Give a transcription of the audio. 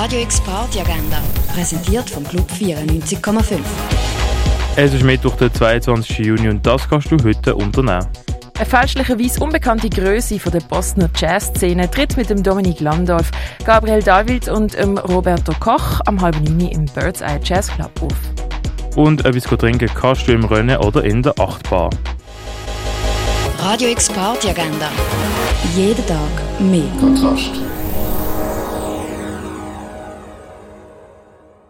Radio X Party Agenda, präsentiert vom Club 94,5. Es ist Mittwoch, der 22. Juni und das kannst du heute unternehmen. Eine fälschlicherweise unbekannte Größe von der Bosner Jazzszene tritt mit dem Dominik Landorf, Gabriel David und dem Roberto Koch am halben Juni im Bird's Eye Jazz Club auf. Und etwas trinken kannst du im Rennen oder in der Achtbar. Radio X Party Agenda. Jeden Tag mehr. Kontrast.